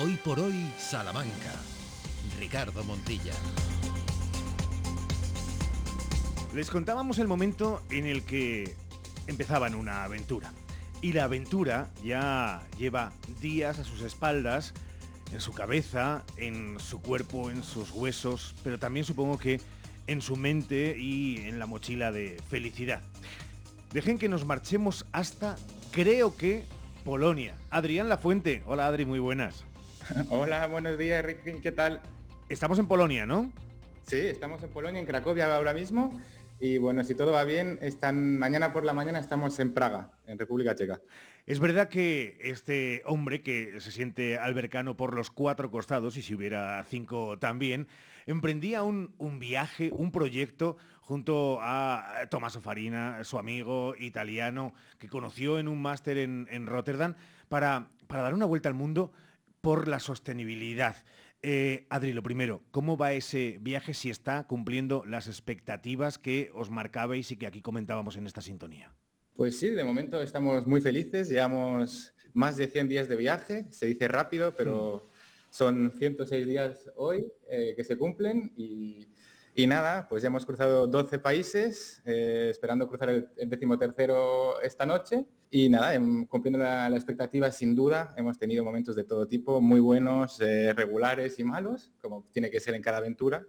Hoy por hoy, Salamanca. Ricardo Montilla. Les contábamos el momento en el que empezaban una aventura. Y la aventura ya lleva días a sus espaldas, en su cabeza, en su cuerpo, en sus huesos, pero también supongo que en su mente y en la mochila de felicidad. Dejen que nos marchemos hasta, creo que, Polonia. Adrián Lafuente. Hola Adri, muy buenas. Hola, buenos días Ricky, ¿qué tal? Estamos en Polonia, ¿no? Sí, estamos en Polonia, en Cracovia ahora mismo. Y bueno, si todo va bien, están, mañana por la mañana estamos en Praga, en República Checa. Es verdad que este hombre que se siente albercano por los cuatro costados, y si hubiera cinco también, emprendía un, viaje, un proyecto junto a Tommaso Farina, su amigo italiano, que conoció en un máster en, Rotterdam, para, para dar una vuelta al mundo por la sostenibilidad. Eh, Adri, lo primero, ¿cómo va ese viaje si está cumpliendo las expectativas que os marcabais y que aquí comentábamos en esta sintonía? Pues sí, de momento estamos muy felices, llevamos más de 100 días de viaje, se dice rápido, pero mm. son 106 días hoy eh, que se cumplen y, nada, pues ya hemos cruzado 12 países, eh, esperando cruzar el, el decimotercero esta noche y nada, em, cumpliendo la, expectativa, sin duda, hemos tenido momentos de todo tipo, muy buenos, eh, regulares y malos, como tiene que ser en cada aventura.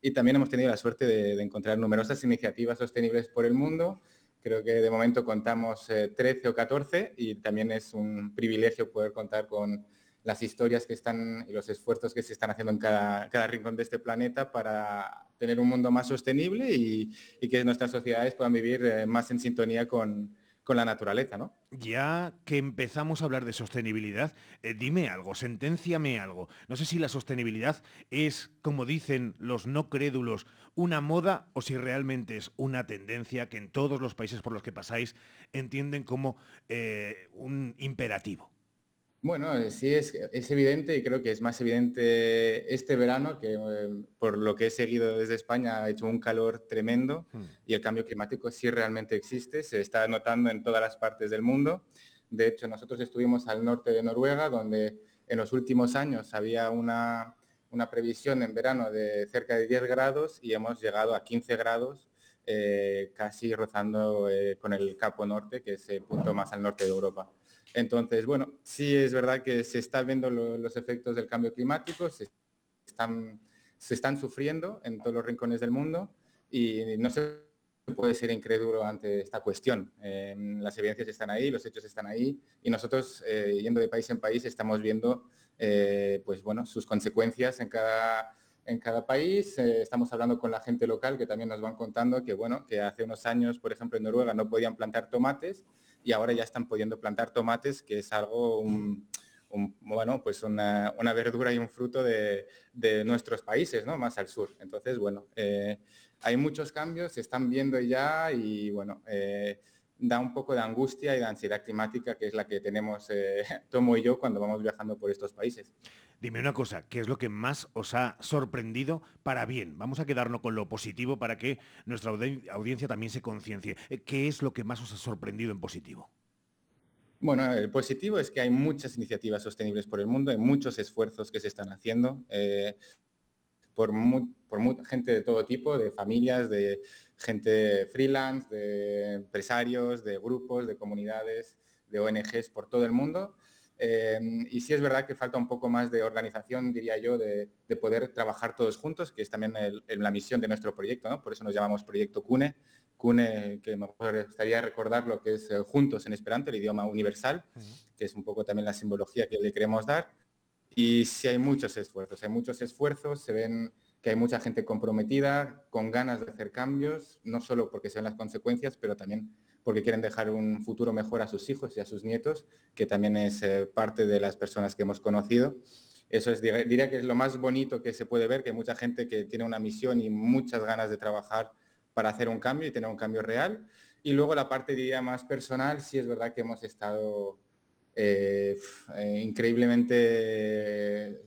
Y también hemos tenido la suerte de, encontrar numerosas iniciativas sostenibles por el mundo. Creo que de momento contamos 13 eh, o 14 y también es un privilegio poder contar con las historias que están y los esfuerzos que se están haciendo en cada, cada rincón de este planeta para tener un mundo más sostenible y, que nuestras sociedades puedan vivir eh, más en sintonía con, la naturaleza, ¿no? Ya que empezamos a hablar de sostenibilidad, eh, dime algo, senténciame algo. No sé si la sostenibilidad es, como dicen los no crédulos, una moda o si realmente es una tendencia que en todos los países por los que pasáis entienden como eh, un imperativo. Bueno, eh, sí es, es, evidente y creo que es más evidente este verano que eh, por lo que he seguido desde España ha hecho un calor tremendo hmm. y el cambio climático sí realmente existe, se está notando en todas las partes del mundo. De hecho, nosotros estuvimos al norte de Noruega donde en los últimos años había una, una previsión en verano de cerca de 10 grados y hemos llegado a 15 grados eh, casi rozando con el Capo Norte, que es el punto más al norte de Europa. Entonces, bueno, sí es verdad que se están viendo los efectos del cambio climático, se están, sufriendo en todos los rincones del mundo y no se puede ser incrédulo ante esta cuestión. Em, las evidencias están ahí, los hechos están ahí y nosotros, eh, yendo de país en país, estamos viendo eh, pues, bueno, sus consecuencias en cada, en cada país. Eh, estamos hablando con la gente local que también nos van contando que, bueno, que hace unos años, por ejemplo, en Noruega no podían plantar tomates y ahora ya están pudiendo plantar tomates, que es algo, bueno, pues una, verdura y un fruto de, nuestros países, ¿no? Más al sur. Entonces, bueno, eh, hay muchos cambios, se están viendo ya y, bueno, eh, da un poco de angustia y de ansiedad climática, que es la que tenemos eh, Tomo y yo cuando vamos viajando por estos países. Dime una cosa, ¿qué es lo que más os ha sorprendido para bien? Vamos a quedarnos con lo positivo para que nuestra audiencia también se conciencie. Eh, ¿Qué es lo que más os ha sorprendido en positivo? Bueno, el positivo es que hay muchas iniciativas sostenibles por el mundo, hay muchos esfuerzos que se están haciendo eh, por, por gente de todo tipo, de familias, de gente freelance, de empresarios, de grupos, de comunidades, de ONGs por todo el mundo eh, y sí es verdad que falta un poco más de organización, diría yo, de, poder trabajar todos juntos, que es también la misión de nuestro proyecto, ¿no? Por eso nos llamamos Proyecto CUNE. CUNE, que me gustaría recordar lo que es eh, juntos en Esperanto, el idioma universal, que es un poco también la simbología que le queremos dar. Y sí hay muchos esfuerzos, hay muchos esfuerzos, se ven que hay mucha gente comprometida, con ganas de hacer cambios, no solo porque sean las consecuencias, pero también porque quieren dejar un futuro mejor a sus hijos y a sus nietos, que también es eh, parte de las personas que hemos conocido. Eso es, diría que es lo más bonito que se puede ver, que hay mucha gente que tiene una misión y muchas ganas de trabajar para hacer un cambio y tener un cambio real. Y luego la parte, diría, más personal, sí es verdad que hemos estado eh, eh, increíblemente,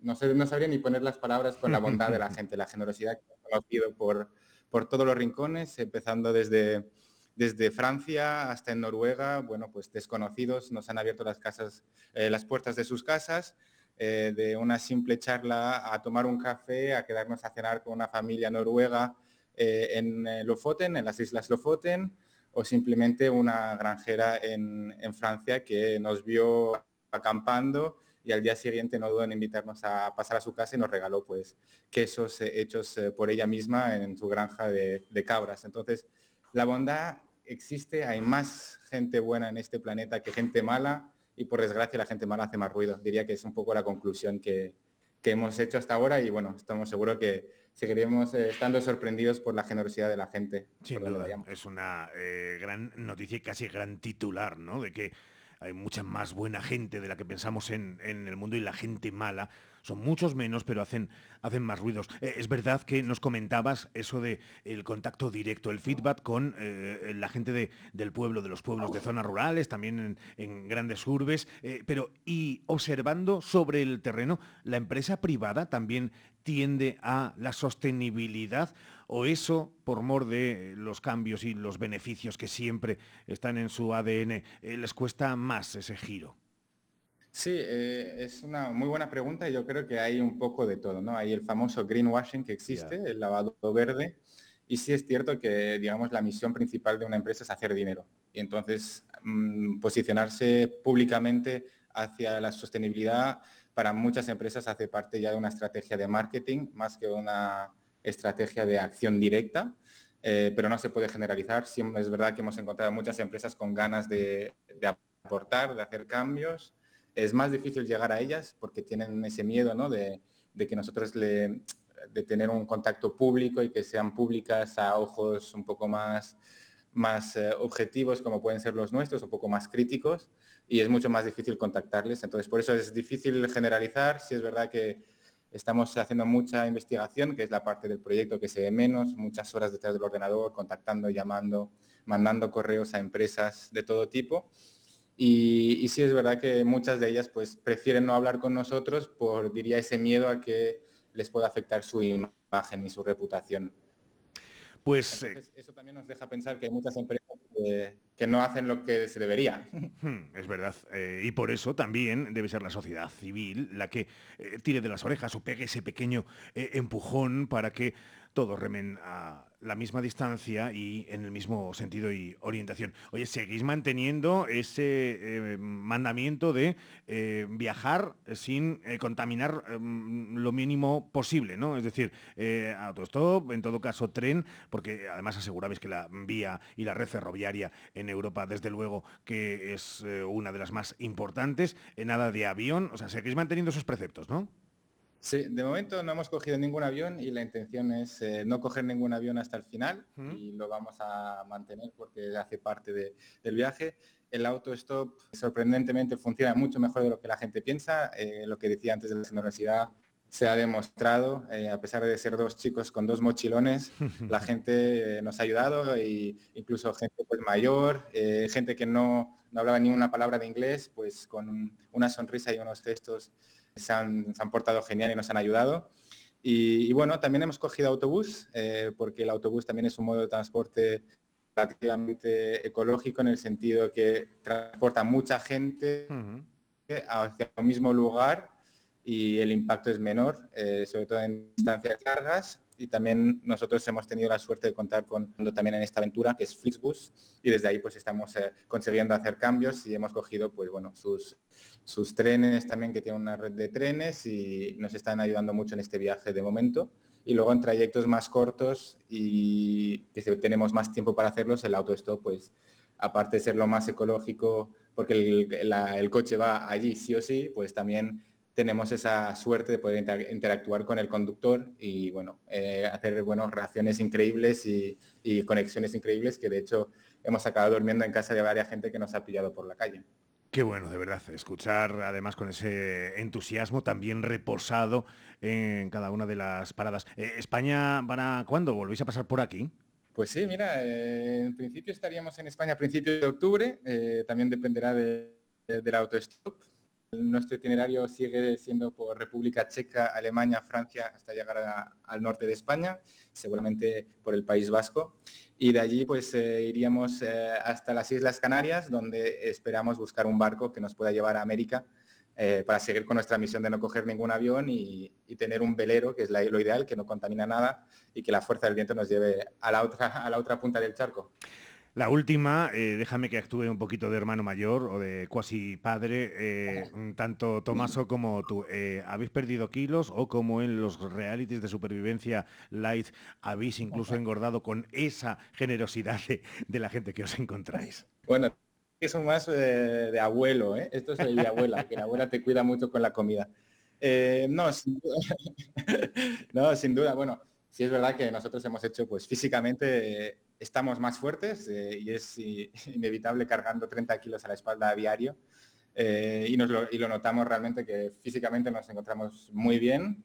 no, sé, no sabría ni poner las palabras con la bondad de la gente, la generosidad que hemos conocido por, por todos los rincones, empezando desde desde Francia hasta en Noruega, bueno, pues desconocidos nos han abierto las casas, eh, las puertas de sus casas de una simple charla a tomar un café, a quedarnos a cenar con una familia noruega en Lofoten, en las Islas Lofoten, o simplemente una granjera en, Francia que nos vio acampando y al día siguiente no dudó en invitarnos a pasar a su casa y nos regaló pues quesos hechos eh, por ella misma en su granja de, cabras. Entonces, la bondad existe, hay más gente buena en este planeta que gente mala y por desgracia la gente mala hace más ruido. Diría que es un poco la conclusión que, hemos hecho hasta ahora y bueno, estamos seguros que seguiremos eh, estando sorprendidos por la generosidad de la gente. es una gran noticia y casi gran titular, ¿no? De que hay mucha más buena gente de la que pensamos en, el mundo y la gente mala son muchos menos, pero hacen, hacen más ruidos. Eh, es verdad que nos comentabas eso de el contacto directo, el feedback con eh, la gente del pueblo, de los pueblos de zonas rurales, también en, grandes urbes, eh, pero y observando sobre el terreno, la empresa privada también tiende a la sostenibilidad o eso, por mor de los cambios y los beneficios que siempre están en su ADN, eh, les cuesta más ese giro? Sí, eh, es una muy buena pregunta y yo creo que hay un poco de todo, ¿no? Hay el famoso greenwashing que existe, el lavado verde, y sí es cierto que, digamos, la misión principal de una empresa es hacer dinero. Y entonces, mm, posicionarse públicamente hacia la sostenibilidad para muchas empresas hace parte ya de una estrategia de marketing más que una estrategia de acción directa, eh, pero no se puede generalizar. Siempre es verdad que hemos encontrado muchas empresas con ganas de, aportar, de hacer cambios. Es más difícil llegar a ellas porque tienen ese miedo ¿no? de, que nosotros le, de tener un contacto público y que sean públicas a ojos un poco más, más eh, objetivos como pueden ser los nuestros, un poco más críticos y es mucho más difícil contactarles. Entonces, por eso es difícil generalizar. Si es verdad que Estamos haciendo mucha investigación, que es la parte del proyecto que se ve menos, muchas horas detrás del ordenador, contactando, llamando, mandando correos a empresas de todo tipo. Y, sí es verdad que muchas de ellas pues prefieren no hablar con nosotros por, diría, ese miedo a que les pueda afectar su imagen y su reputación. Pues eh, eso también nos deja pensar que hay muchas empresas que, no hacen lo que se debería. Hmm, es verdad. Eh, y por eso también debe ser la sociedad civil la que eh, tire de las orejas o pegue ese pequeño empujón para que todos remen a la misma distancia y en el mismo sentido y orientación. Oye, seguís manteniendo ese eh, mandamiento de eh, viajar sin eh, contaminar em, lo mínimo posible, ¿no? Es decir, autostop, en todo caso tren, porque además asegurabais que la vía y la red ferroviaria en Europa, desde luego, que es una de las más importantes, nada de avión, o sea, seguís manteniendo esos preceptos, ¿no? Sí, de momento no hemos cogido ningún avión y la intención es eh, no coger ningún avión hasta el final y lo vamos a mantener porque hace parte del viaje. El autostop sorprendentemente funciona mucho mejor de lo que la gente piensa. Eh, lo que decía antes de la universidad se ha demostrado, eh, a pesar de ser dos chicos con dos mochilones, la gente nos ha ayudado e incluso gente pues, mayor, gente que no, no hablaba ni una palabra de inglés, pues con una sonrisa y unos gestos se han, portado genial y nos han ayudado. Y, bueno, también hemos cogido autobús, eh, porque el autobús también es un modo de transporte prácticamente ecológico en el sentido que transporta mucha gente hacia el mismo lugar y el impacto es menor, eh, sobre todo en distancias largas y también nosotros hemos tenido la suerte de contar con también en esta aventura que es Flixbus y desde ahí pues estamos eh, consiguiendo hacer cambios y hemos cogido pues bueno sus, sus trenes también que tienen una red de trenes y nos están ayudando mucho en este viaje de momento y luego en trayectos más cortos y que tenemos más tiempo para hacerlos el autostop pues aparte de ser lo más ecológico porque el, coche va allí sí o sí pues también tenemos esa suerte de poder interactuar con el conductor y bueno, eh, hacer bueno, relaciones increíbles y, conexiones increíbles que de hecho hemos acabado durmiendo en casa de varias gente que nos ha pillado por la calle. Qué bueno, de verdad, escuchar además con ese entusiasmo también reposado en cada una de las paradas. Eh, ¿España para cuándo? ¿Volvéis a pasar por aquí? Pues sí, mira, eh, en principio estaríamos en España a principios de octubre, también dependerá de, del autostop, nuestro itinerario sigue siendo por República Checa, Alemania, Francia, hasta llegar al norte de España, seguramente por el País Vasco. Y de allí pues eh, iríamos eh, hasta las Islas Canarias, donde esperamos buscar un barco que nos pueda llevar a América eh, para seguir con nuestra misión de no coger ningún avión y, tener un velero, que es lo ideal, que no contamina nada y que la fuerza del viento nos lleve a la otra, a la otra punta del charco. La última, eh, déjame que actúe un poquito de hermano mayor o de cuasi padre, eh, tanto Tomaso como tú. ¿Habéis perdido kilos o como en los realities de supervivencia light habéis incluso engordado con esa generosidad de la gente que os encontráis? Bueno, eso más eh, de abuelo, ¿eh? Esto es de abuela, que la abuela te cuida mucho con la comida. Eh, no, sin duda, no, sin duda, bueno, sí es verdad que nosotros hemos hecho, pues físicamente estamos más fuertes y es inevitable cargando 30 kilos a la espalda a diario. y, nos lo, notamos realmente que físicamente nos encontramos muy bien.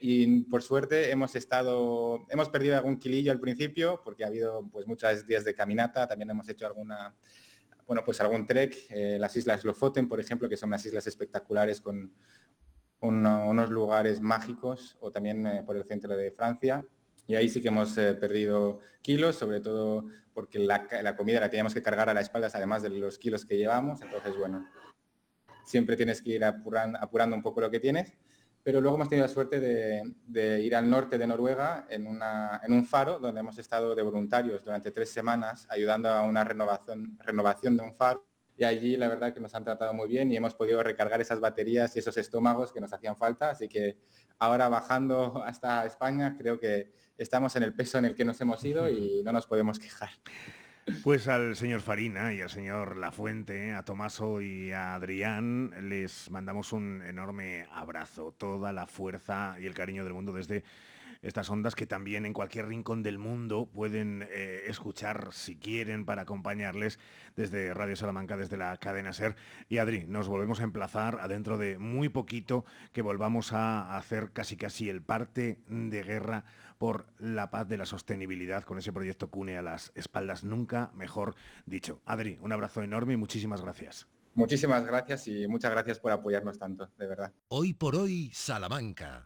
y por suerte hemos estado, hemos perdido algún kilillo al principio porque ha habido pues muchos días de caminata, también hemos hecho alguna bueno, pues algún trek, eh, las islas Lofoten, por ejemplo, que son unas islas espectaculares con unos lugares mágicos, o también eh, por el centro de Francia. Y ahí sí que hemos eh, perdido kilos, sobre todo porque la, comida la teníamos que cargar a la espalda, además de los kilos que llevamos. Entonces, bueno, siempre tienes que ir apurando un poco lo que tienes. Pero luego hemos tenido la suerte de, ir al norte de Noruega en, un faro donde hemos estado de voluntarios durante tres semanas ayudando a una renovación, renovación de un faro. Y allí la verdad que nos han tratado muy bien y hemos podido recargar esas baterías y esos estómagos que nos hacían falta, así que ahora bajando hasta España creo que estamos en el peso en el que nos hemos ido y no nos podemos quejar. Pues al señor Farina y al señor Lafuente, a Tomaso y a Adrián les mandamos un enorme abrazo, toda la fuerza y el cariño del mundo desde estas ondas que también en cualquier rincón del mundo pueden eh, escuchar si quieren para acompañarles desde Radio Salamanca, desde la cadena SER. Y Adri, nos volvemos a emplazar adentro de muy poquito que volvamos a hacer casi casi el parte de guerra por la paz de la sostenibilidad con ese proyecto CUNE a las espaldas, nunca mejor dicho. Adri, un abrazo enorme y muchísimas gracias. Muchísimas gracias y muchas gracias por apoyarnos tanto, de verdad. Hoy por hoy, Salamanca.